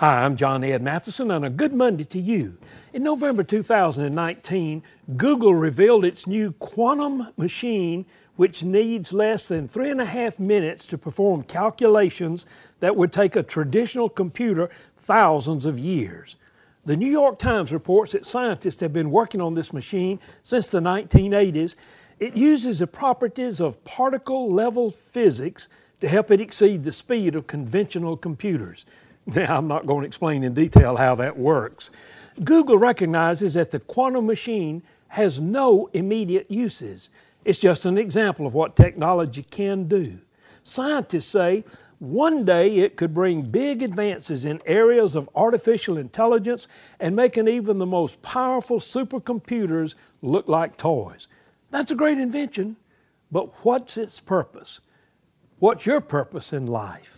Hi, I'm John Ed Matheson, and a good Monday to you. In November 2019, Google revealed its new quantum machine, which needs less than three and a half minutes to perform calculations that would take a traditional computer thousands of years. The New York Times reports that scientists have been working on this machine since the 1980s. It uses the properties of particle level physics to help it exceed the speed of conventional computers. Now, I'm not going to explain in detail how that works. Google recognizes that the quantum machine has no immediate uses. It's just an example of what technology can do. Scientists say one day it could bring big advances in areas of artificial intelligence and making even the most powerful supercomputers look like toys. That's a great invention, but what's its purpose? What's your purpose in life?